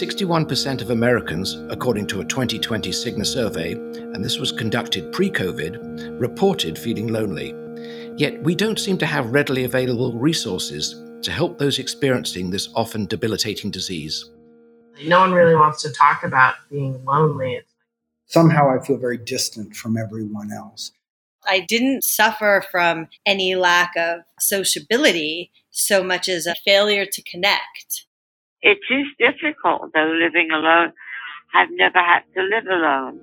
61% of Americans, according to a 2020 Cigna survey, and this was conducted pre COVID, reported feeling lonely. Yet we don't seem to have readily available resources to help those experiencing this often debilitating disease. No one really wants to talk about being lonely. Somehow I feel very distant from everyone else. I didn't suffer from any lack of sociability so much as a failure to connect. It is difficult, though, living alone. I've never had to live alone.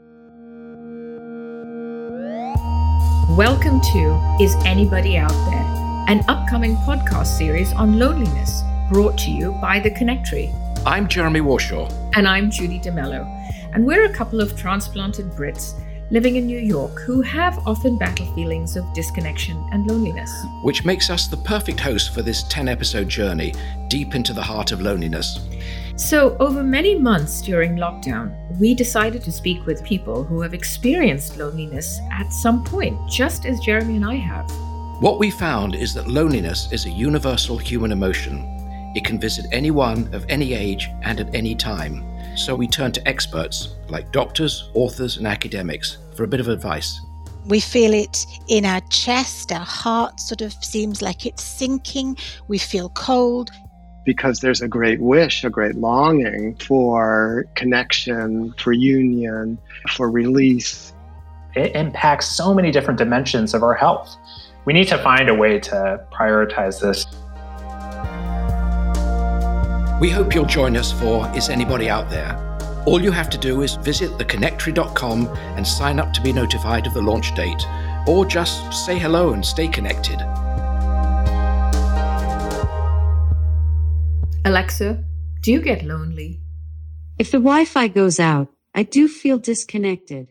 Welcome to Is Anybody Out There, an upcoming podcast series on loneliness brought to you by The Connectery. I'm Jeremy Warshaw. And I'm Judy D'Mello. And we're a couple of transplanted Brits living in New York who have often battled feelings of disconnection and loneliness. Which makes us the perfect host for this 10 episode journey deep into the heart of loneliness. So, over many months during lockdown, we decided to speak with people who have experienced loneliness at some point, just as Jeremy and I have. What we found is that loneliness is a universal human emotion. It can visit anyone of any age and at any time. So we turn to experts like doctors, authors, and academics for a bit of advice. We feel it in our chest, our heart sort of seems like it's sinking. We feel cold. Because there's a great wish, a great longing for connection, for union, for release. It impacts so many different dimensions of our health. We need to find a way to prioritize this. We hope you'll join us for Is Anybody Out There? All you have to do is visit theconnectery.com and sign up to be notified of the launch date, or just say hello and stay connected. Alexa, do you get lonely? If the Wi Fi goes out, I do feel disconnected.